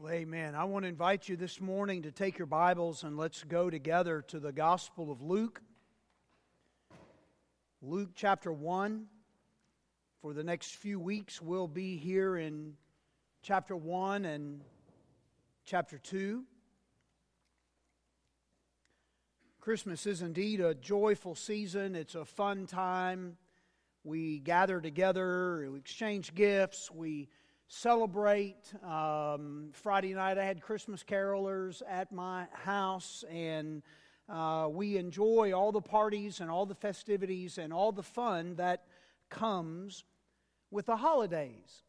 Well, amen. I want to invite you this morning to take your Bibles and let's go together to the Gospel of Luke. Luke chapter 1. For the next few weeks, we'll be here in chapter 1 and chapter 2. Christmas is indeed a joyful season, it's a fun time. We gather together, we exchange gifts, we celebrate. Um, Friday night, I had Christmas carolers at my house, and uh, we enjoy all the parties and all the festivities and all the fun that comes with the holidays.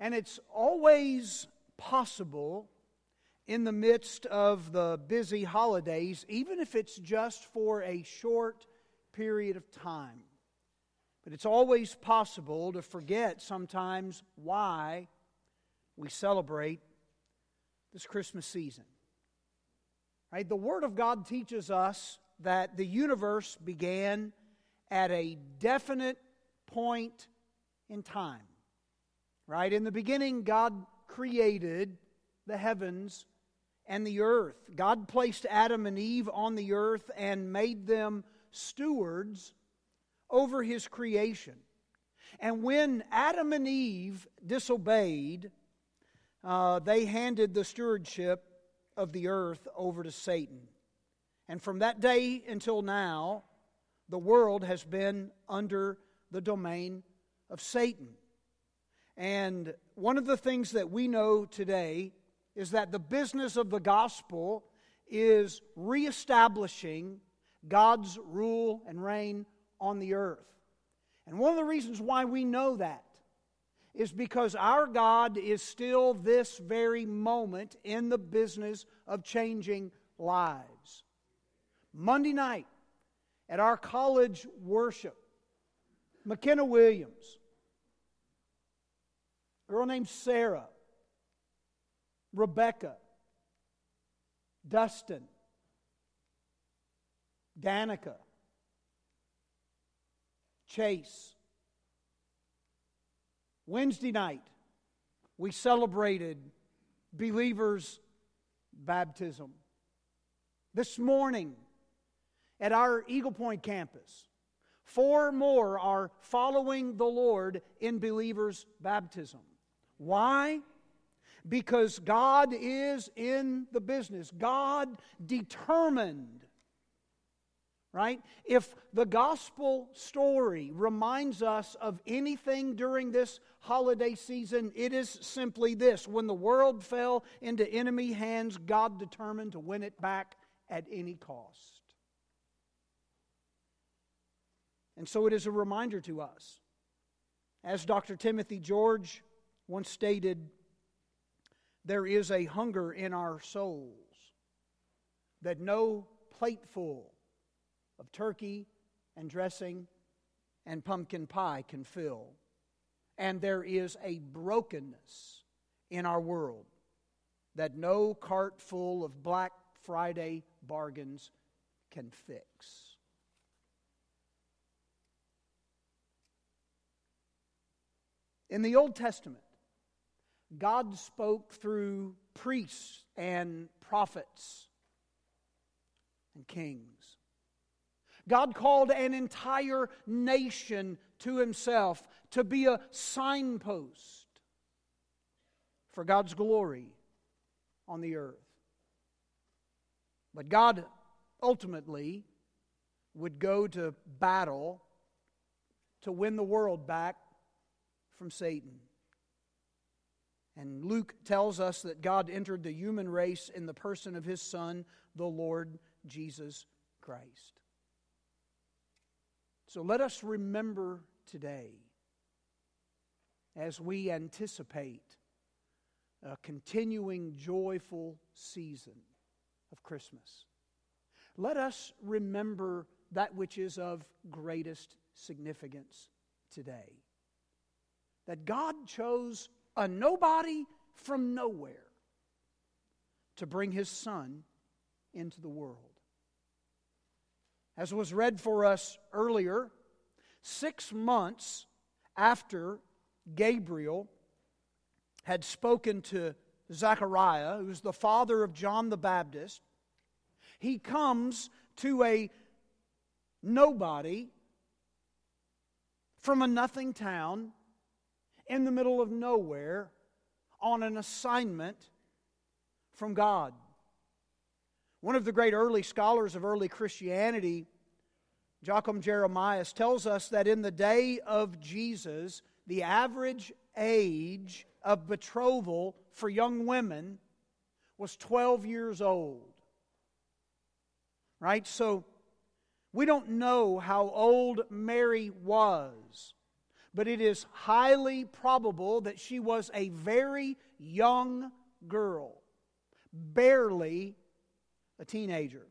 And it's always possible in the midst of the busy holidays, even if it's just for a short period of time. But it's always possible to forget sometimes why we celebrate this Christmas season. Right? The Word of God teaches us that the universe began at a definite point in time. Right? In the beginning, God created the heavens and the earth. God placed Adam and Eve on the earth and made them stewards over his creation. And when Adam and Eve disobeyed, uh, they handed the stewardship of the earth over to Satan. And from that day until now, the world has been under the domain of Satan. And one of the things that we know today is that the business of the gospel is reestablishing God's rule and reign on the earth. And one of the reasons why we know that is because our God is still this very moment in the business of changing lives. Monday night at our college worship, McKenna Williams, a girl named Sarah, Rebecca, Dustin, Danica, Chase, Wednesday night, we celebrated believers' baptism. This morning, at our Eagle Point campus, four more are following the Lord in believers' baptism. Why? Because God is in the business. God determined right? If the gospel story reminds us of anything during this holiday season, it is simply this when the world fell into enemy hands, God determined to win it back at any cost. And so it is a reminder to us. As Dr. Timothy George once stated, there is a hunger in our souls that no plateful of turkey and dressing and pumpkin pie can fill. And there is a brokenness in our world that no cart full of Black Friday bargains can fix. In the Old Testament, God spoke through priests and prophets and kings. God called an entire nation to himself to be a signpost for God's glory on the earth. But God ultimately would go to battle to win the world back from Satan. And Luke tells us that God entered the human race in the person of his Son, the Lord Jesus Christ. So let us remember today as we anticipate a continuing joyful season of Christmas. Let us remember that which is of greatest significance today. That God chose a nobody from nowhere to bring his Son into the world. As was read for us earlier, six months after Gabriel had spoken to Zechariah, who's the father of John the Baptist, he comes to a nobody from a nothing town in the middle of nowhere on an assignment from God. One of the great early scholars of early Christianity, Joachim Jeremias, tells us that in the day of Jesus, the average age of betrothal for young women was 12 years old. Right? So we don't know how old Mary was, but it is highly probable that she was a very young girl, barely a teenager.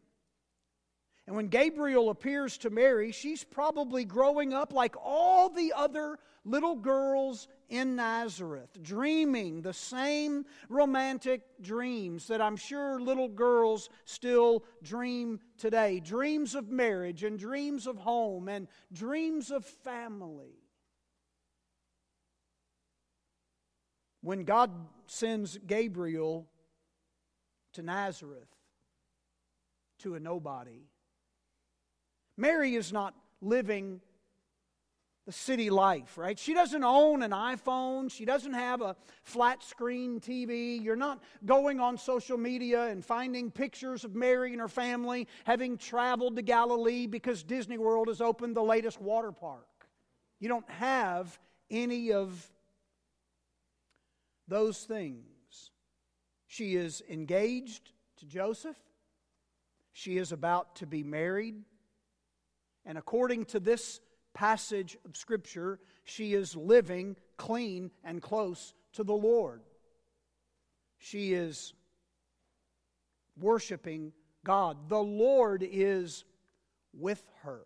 And when Gabriel appears to Mary, she's probably growing up like all the other little girls in Nazareth, dreaming the same romantic dreams that I'm sure little girls still dream today dreams of marriage and dreams of home and dreams of family. When God sends Gabriel to Nazareth, to a nobody, Mary is not living the city life, right? She doesn't own an iPhone. She doesn't have a flat screen TV. You're not going on social media and finding pictures of Mary and her family having traveled to Galilee because Disney World has opened the latest water park. You don't have any of those things. She is engaged to Joseph. She is about to be married. And according to this passage of Scripture, she is living clean and close to the Lord. She is worshiping God. The Lord is with her.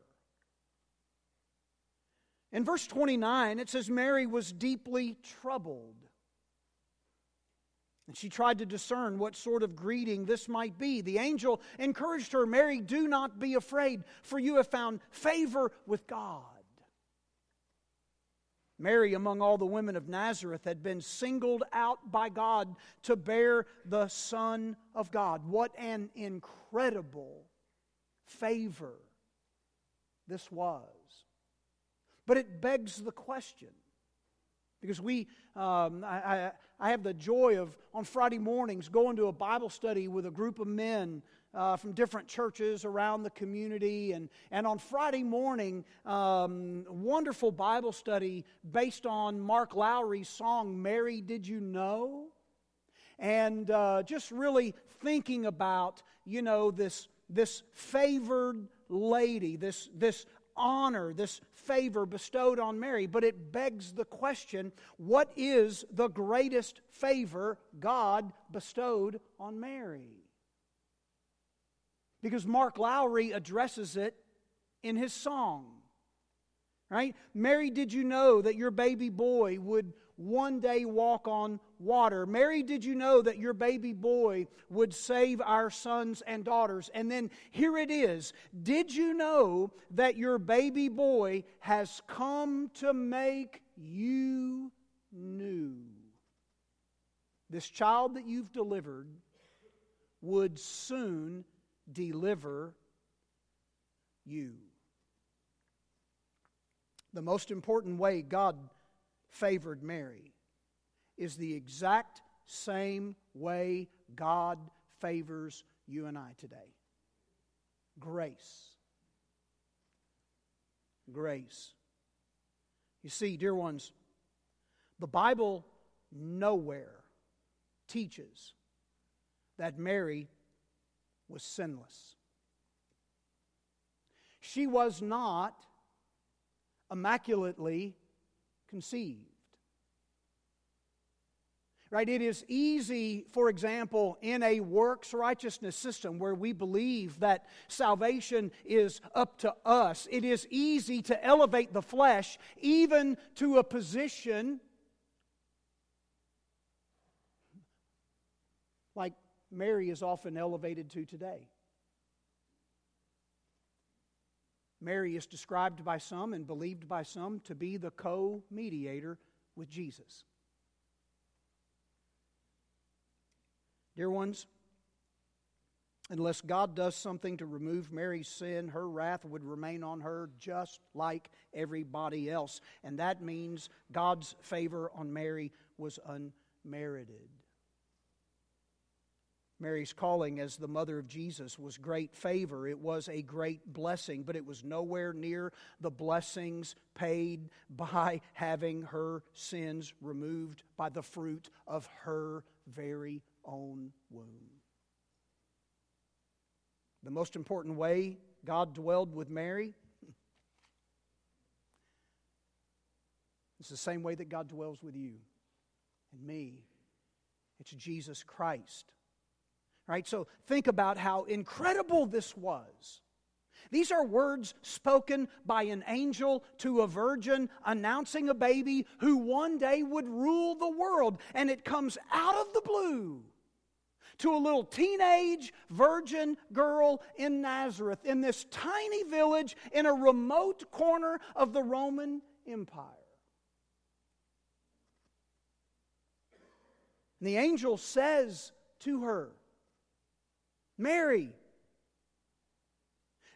In verse 29, it says, Mary was deeply troubled. And she tried to discern what sort of greeting this might be. The angel encouraged her, Mary, do not be afraid, for you have found favor with God. Mary, among all the women of Nazareth, had been singled out by God to bear the Son of God. What an incredible favor this was. But it begs the question because we, um, I, I, have the joy of on Friday mornings going to a Bible study with a group of men uh, from different churches around the community. And, and on Friday morning, um, wonderful Bible study based on Mark Lowry's song, Mary, Did You Know? And uh, just really thinking about, you know, this, this favored lady, this, this honor, this favor bestowed on Mary. But it begs the question what is the greatest favor God bestowed on Mary? Because Mark Lowry addresses it in his song. Right? Mary, did you know that your baby boy would one day walk on water. Mary, did you know that your baby boy would save our sons and daughters? And then here it is. Did you know that your baby boy has come to make you new? This child that you've delivered would soon deliver you. The most important way God favored Mary is the exact same way God favors you and I today grace. Grace. You see, dear ones, the Bible nowhere teaches that Mary was sinless. She was not immaculately conceived. Right? It is easy, for example, in a works righteousness system where we believe that salvation is up to us, it is easy to elevate the flesh even to a position like Mary is often elevated to today. Mary is described by some and believed by some to be the co mediator with Jesus. Dear ones, unless God does something to remove Mary's sin, her wrath would remain on her just like everybody else. And that means God's favor on Mary was unmerited. Mary's calling as the mother of Jesus was great favor. It was a great blessing, but it was nowhere near the blessings paid by having her sins removed by the fruit of her very own womb. The most important way God dwelled with Mary is the same way that God dwells with you and me. It's Jesus Christ. Right? So think about how incredible this was. These are words spoken by an angel to a virgin announcing a baby who one day would rule the world. And it comes out of the blue to a little teenage virgin girl in Nazareth, in this tiny village in a remote corner of the Roman Empire. And the angel says to her, Mary,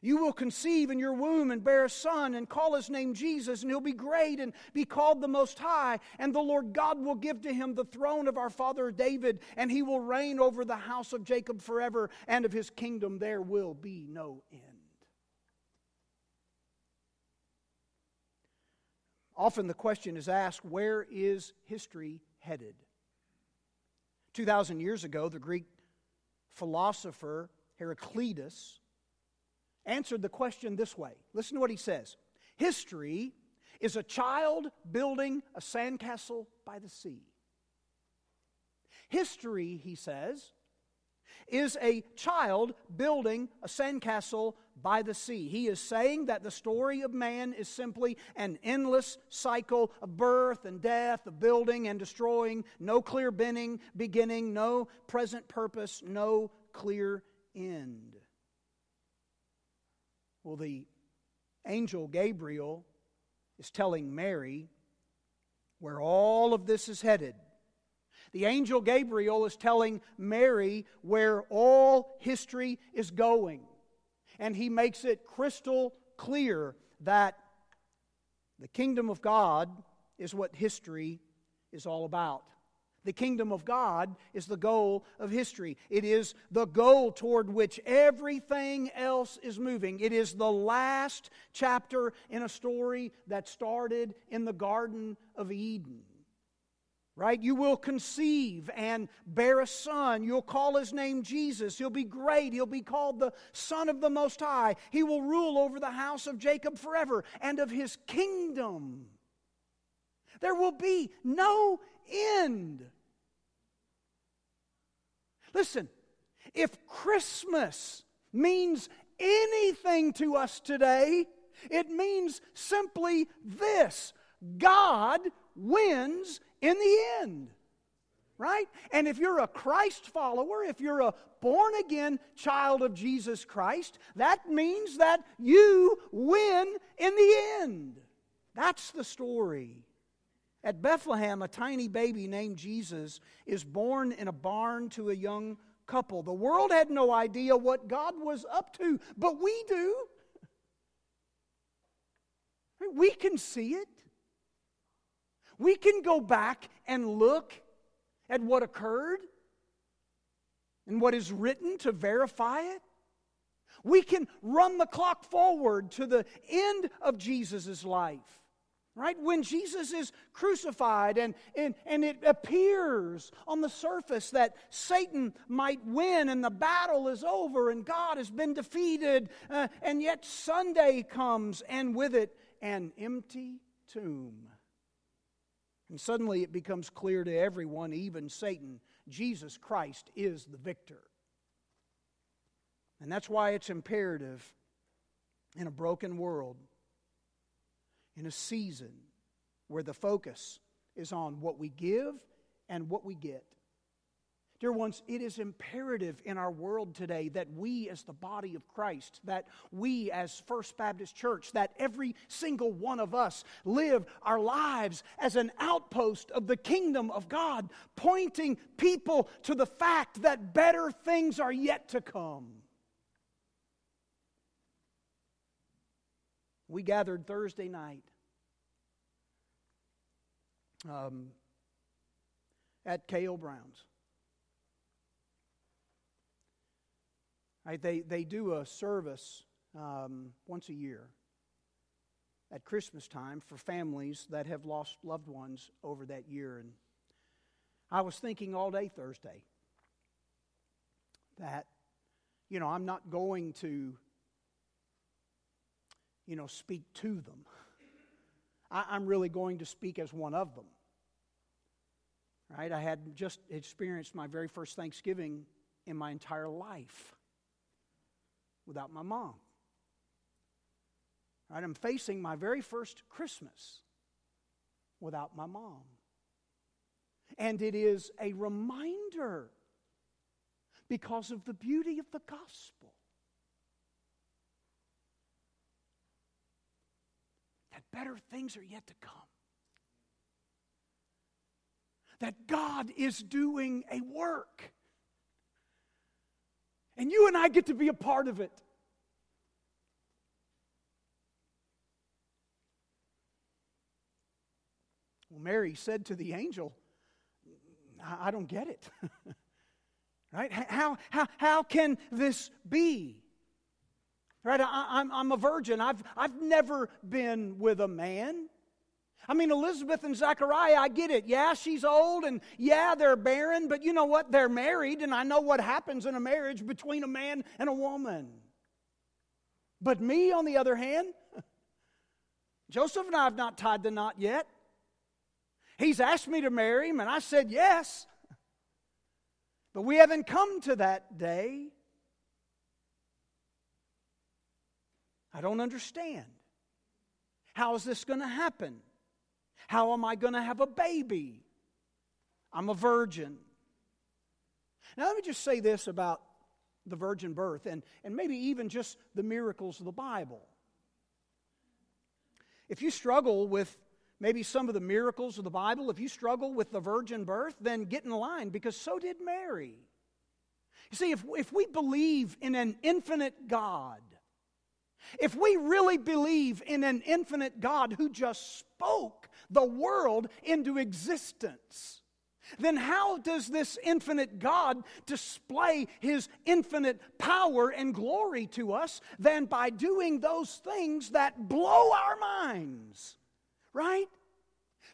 you will conceive in your womb and bear a son and call his name Jesus, and he'll be great and be called the Most High. And the Lord God will give to him the throne of our father David, and he will reign over the house of Jacob forever, and of his kingdom there will be no end. Often the question is asked where is history headed? 2,000 years ago, the Greek philosopher Heraclitus answered the question this way. Listen to what he says History is a child building a sandcastle by the sea. History, he says, is a child building a sandcastle by the sea. He is saying that the story of man is simply an endless cycle of birth and death, of building and destroying, no clear beginning, no present purpose, no clear end. Well, the angel Gabriel is telling Mary where all of this is headed. The angel Gabriel is telling Mary where all history is going. And he makes it crystal clear that the kingdom of God is what history is all about. The kingdom of God is the goal of history. It is the goal toward which everything else is moving. It is the last chapter in a story that started in the Garden of Eden. Right? You will conceive and bear a son. You'll call his name Jesus. He'll be great. He'll be called the Son of the Most High. He will rule over the house of Jacob forever and of his kingdom. There will be no end. Listen, if Christmas means anything to us today, it means simply this God wins in the end. Right? And if you're a Christ follower, if you're a born again child of Jesus Christ, that means that you win in the end. That's the story. At Bethlehem, a tiny baby named Jesus is born in a barn to a young couple. The world had no idea what God was up to, but we do. We can see it. We can go back and look at what occurred and what is written to verify it. We can run the clock forward to the end of Jesus' life right? When Jesus is crucified and, and, and it appears on the surface that Satan might win and the battle is over and God has been defeated, uh, and yet Sunday comes and with it an empty tomb. And suddenly it becomes clear to everyone, even Satan, Jesus Christ is the victor. And that's why it's imperative in a broken world in a season where the focus is on what we give and what we get. Dear ones, it is imperative in our world today that we, as the body of Christ, that we, as First Baptist Church, that every single one of us live our lives as an outpost of the kingdom of God, pointing people to the fact that better things are yet to come. We gathered Thursday night um, at K.O. Brown's. Right, they, they do a service um, once a year at Christmas time for families that have lost loved ones over that year. And I was thinking all day Thursday that, you know, I'm not going to, you know, speak to them. I, I'm really going to speak as one of them. Right? I had just experienced my very first Thanksgiving in my entire life without my mom. Right? I'm facing my very first Christmas without my mom. And it is a reminder because of the beauty of the gospel that better things are yet to come. That God is doing a work and you and I get to be a part of it. Well, Mary said to the angel, I don't get it. right? How, how, how can this be? Right? I, am I'm, I'm a virgin. I've, I've never been with a man. I mean, Elizabeth and Zechariah, I get it. Yeah, she's old and yeah, they're barren, but you know what? They're married, and I know what happens in a marriage between a man and a woman. But me, on the other hand, Joseph and I have not tied the knot yet. He's asked me to marry him, and I said yes. But we haven't come to that day. I don't understand. How is this going to happen? How am I going to have a baby? I'm a virgin. Now, let me just say this about the virgin birth and, and maybe even just the miracles of the Bible. If you struggle with maybe some of the miracles of the Bible, if you struggle with the virgin birth, then get in line because so did Mary. You see, if, if we believe in an infinite God, if we really believe in an infinite God who just spoke the world into existence, then how does this infinite God display his infinite power and glory to us than by doing those things that blow our minds? Right?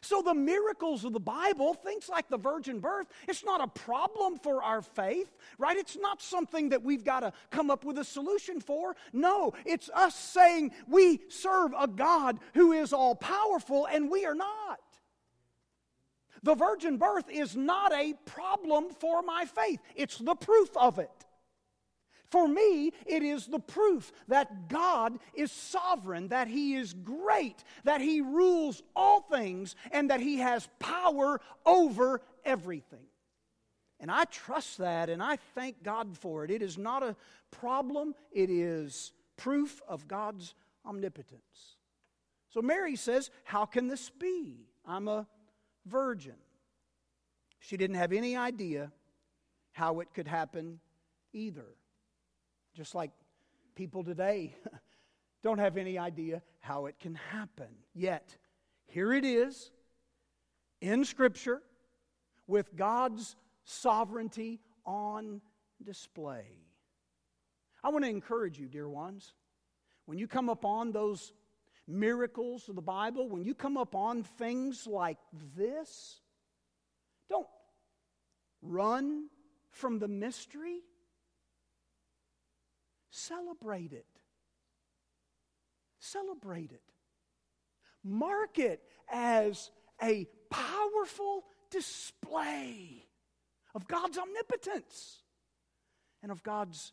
So, the miracles of the Bible, things like the virgin birth, it's not a problem for our faith, right? It's not something that we've got to come up with a solution for. No, it's us saying we serve a God who is all powerful and we are not. The virgin birth is not a problem for my faith, it's the proof of it. For me, it is the proof that God is sovereign, that He is great, that He rules all things, and that He has power over everything. And I trust that and I thank God for it. It is not a problem, it is proof of God's omnipotence. So Mary says, How can this be? I'm a virgin. She didn't have any idea how it could happen either. Just like people today don't have any idea how it can happen. Yet, here it is in Scripture with God's sovereignty on display. I want to encourage you, dear ones, when you come upon those miracles of the Bible, when you come upon things like this, don't run from the mystery. Celebrate it. Celebrate it. Mark it as a powerful display of God's omnipotence and of God's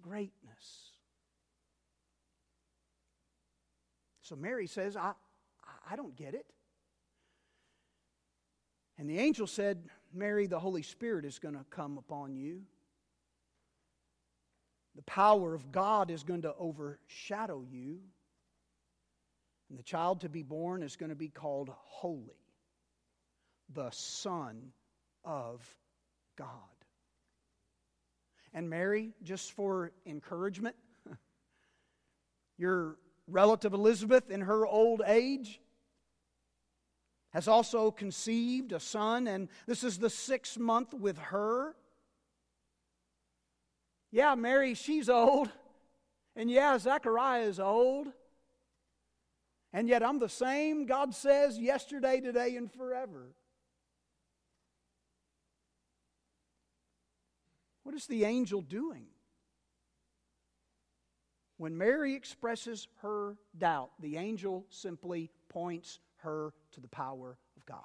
greatness. So Mary says, I, I don't get it. And the angel said, Mary, the Holy Spirit is going to come upon you. The power of God is going to overshadow you. And the child to be born is going to be called Holy, the Son of God. And Mary, just for encouragement, your relative Elizabeth, in her old age, has also conceived a son, and this is the sixth month with her. Yeah, Mary, she's old. And yeah, Zechariah is old. And yet I'm the same, God says, yesterday, today, and forever. What is the angel doing? When Mary expresses her doubt, the angel simply points her to the power of God.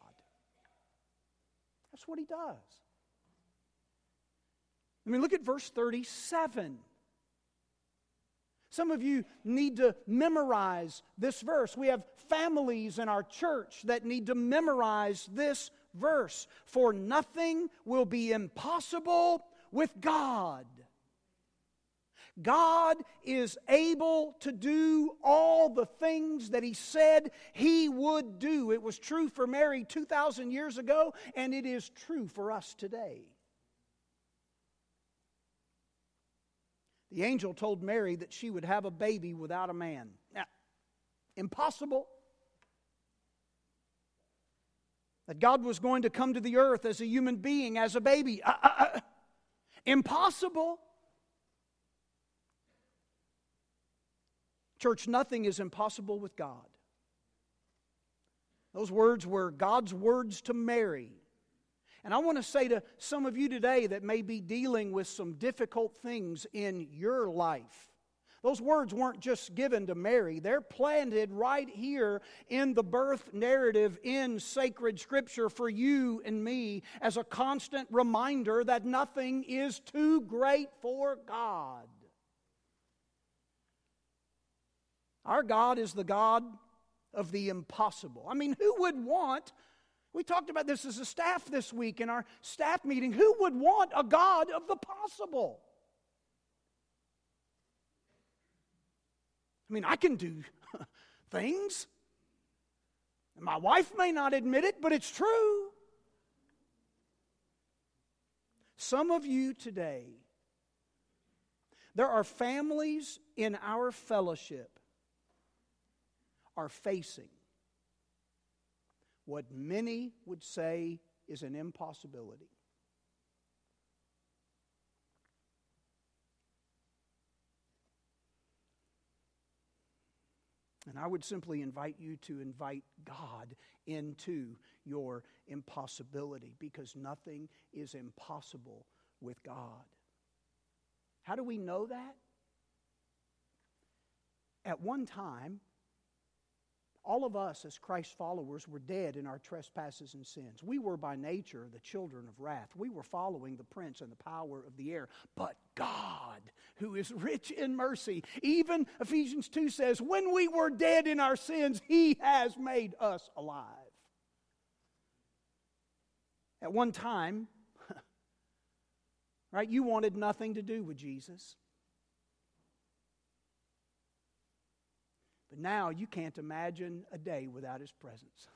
That's what he does. I mean, look at verse 37. Some of you need to memorize this verse. We have families in our church that need to memorize this verse. For nothing will be impossible with God. God is able to do all the things that He said He would do. It was true for Mary 2,000 years ago, and it is true for us today. The angel told Mary that she would have a baby without a man. Now, impossible. That God was going to come to the earth as a human being, as a baby. Uh, uh, uh, impossible. Church, nothing is impossible with God. Those words were God's words to Mary. And I want to say to some of you today that may be dealing with some difficult things in your life. Those words weren't just given to Mary, they're planted right here in the birth narrative in sacred scripture for you and me as a constant reminder that nothing is too great for God. Our God is the God of the impossible. I mean, who would want, we talked about this as a staff this week in our staff meeting, who would want a God of the possible? I mean, I can do things. My wife may not admit it, but it's true. Some of you today, there are families in our fellowship are facing what many would say is an impossibility. And I would simply invite you to invite God into your impossibility because nothing is impossible with God. How do we know that? At one time, all of us, as Christ's followers, were dead in our trespasses and sins. We were by nature the children of wrath. We were following the prince and the power of the air. But God, who is rich in mercy, even Ephesians 2 says, when we were dead in our sins, He has made us alive. At one time, right, you wanted nothing to do with Jesus. Now you can't imagine a day without His presence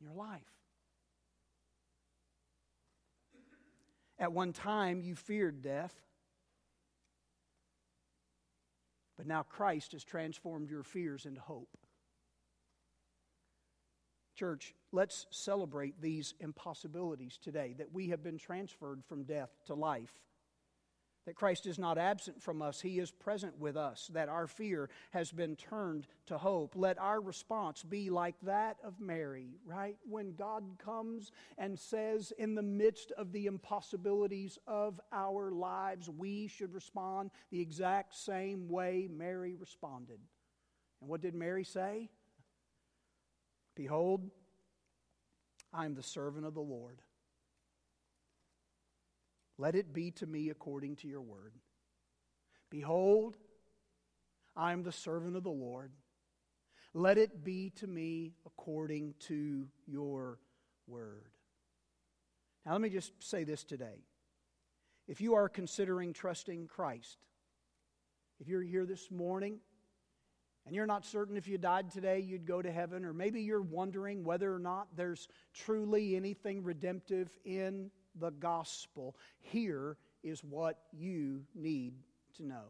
in your life. At one time, you feared death. But now Christ has transformed your fears into hope. Church, let's celebrate these impossibilities today that we have been transferred from death to life that Christ is not absent from us, He is present with us, that our fear has been turned to hope. Let our response be like that of Mary, right? When God comes and says, in the midst of the impossibilities of our lives, we should respond the exact same way Mary responded. And what did Mary say? Behold, I am the servant of the Lord. Let it be to me according to your word. Behold, I am the servant of the Lord. Let it be to me according to your word. Now, let me just say this today. If you are considering trusting Christ, if you're here this morning and you're not certain if you died today you'd go to heaven, or maybe you're wondering whether or not there's truly anything redemptive in the gospel, here is what you need to know.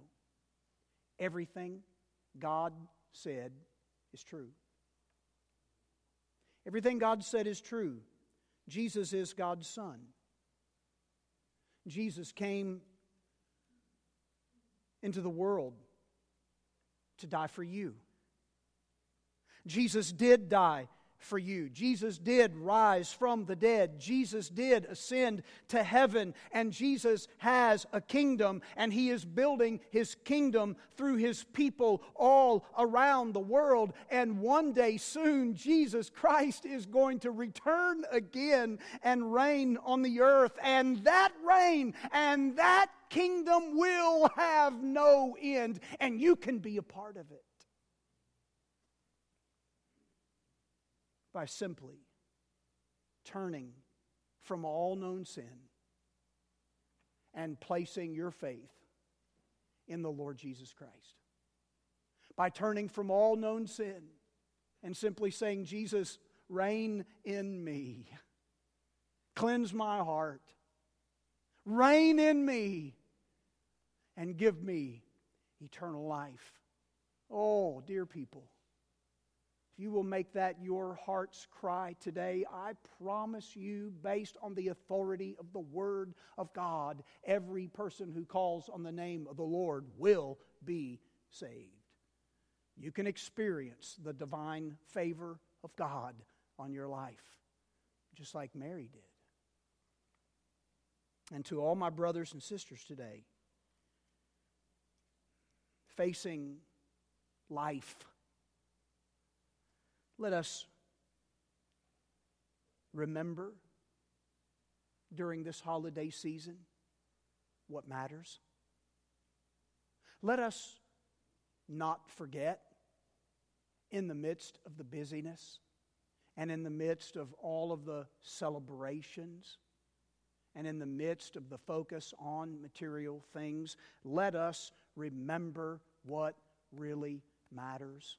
Everything God said is true. Everything God said is true. Jesus is God's Son. Jesus came into the world to die for you. Jesus did die for you. Jesus did rise from the dead. Jesus did ascend to heaven. And Jesus has a kingdom, and He is building His kingdom through His people all around the world. And one day soon, Jesus Christ is going to return again and reign on the earth. And that reign and that kingdom will have no end, and you can be a part of it. By simply turning from all known sin and placing your faith in the Lord Jesus Christ. By turning from all known sin and simply saying, Jesus, reign in me, cleanse my heart, reign in me, and give me eternal life. Oh, dear people you will make that your heart's cry today, I promise you, based on the authority of the Word of God, every person who calls on the name of the Lord will be saved. You can experience the divine favor of God on your life, just like Mary did. And to all my brothers and sisters today, facing life let us remember during this holiday season what matters. Let us not forget in the midst of the busyness and in the midst of all of the celebrations and in the midst of the focus on material things, let us remember what really matters.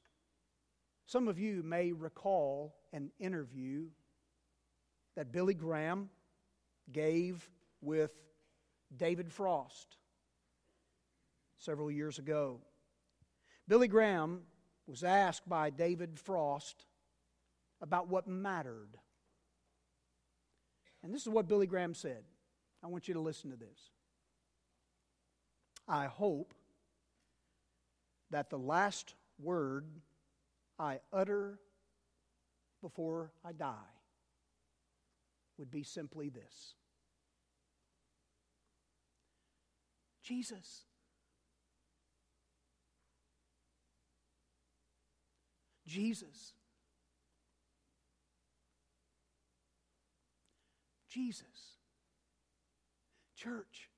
Some of you may recall an interview that Billy Graham gave with David Frost several years ago. Billy Graham was asked by David Frost about what mattered. And this is what Billy Graham said. I want you to listen to this. I hope that the last word I utter before I die would be simply this Jesus. Jesus. Jesus. Church.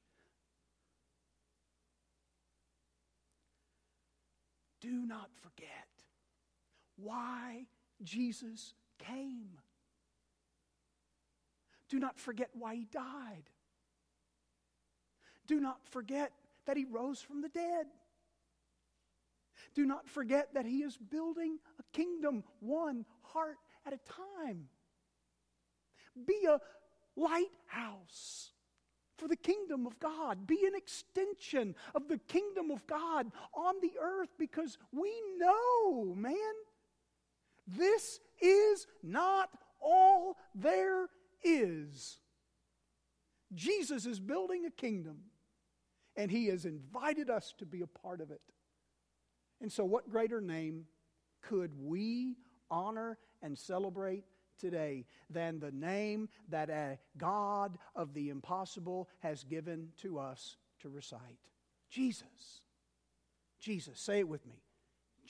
Do not forget why Jesus came. Do not forget why he died. Do not forget that he rose from the dead. Do not forget that he is building a kingdom one heart at a time. Be a lighthouse for the kingdom of God. Be an extension of the kingdom of God on the earth because we know, man, this is not all there is. Jesus is building a kingdom, and he has invited us to be a part of it. And so, what greater name could we honor and celebrate today than the name that a God of the impossible has given to us to recite? Jesus. Jesus. Say it with me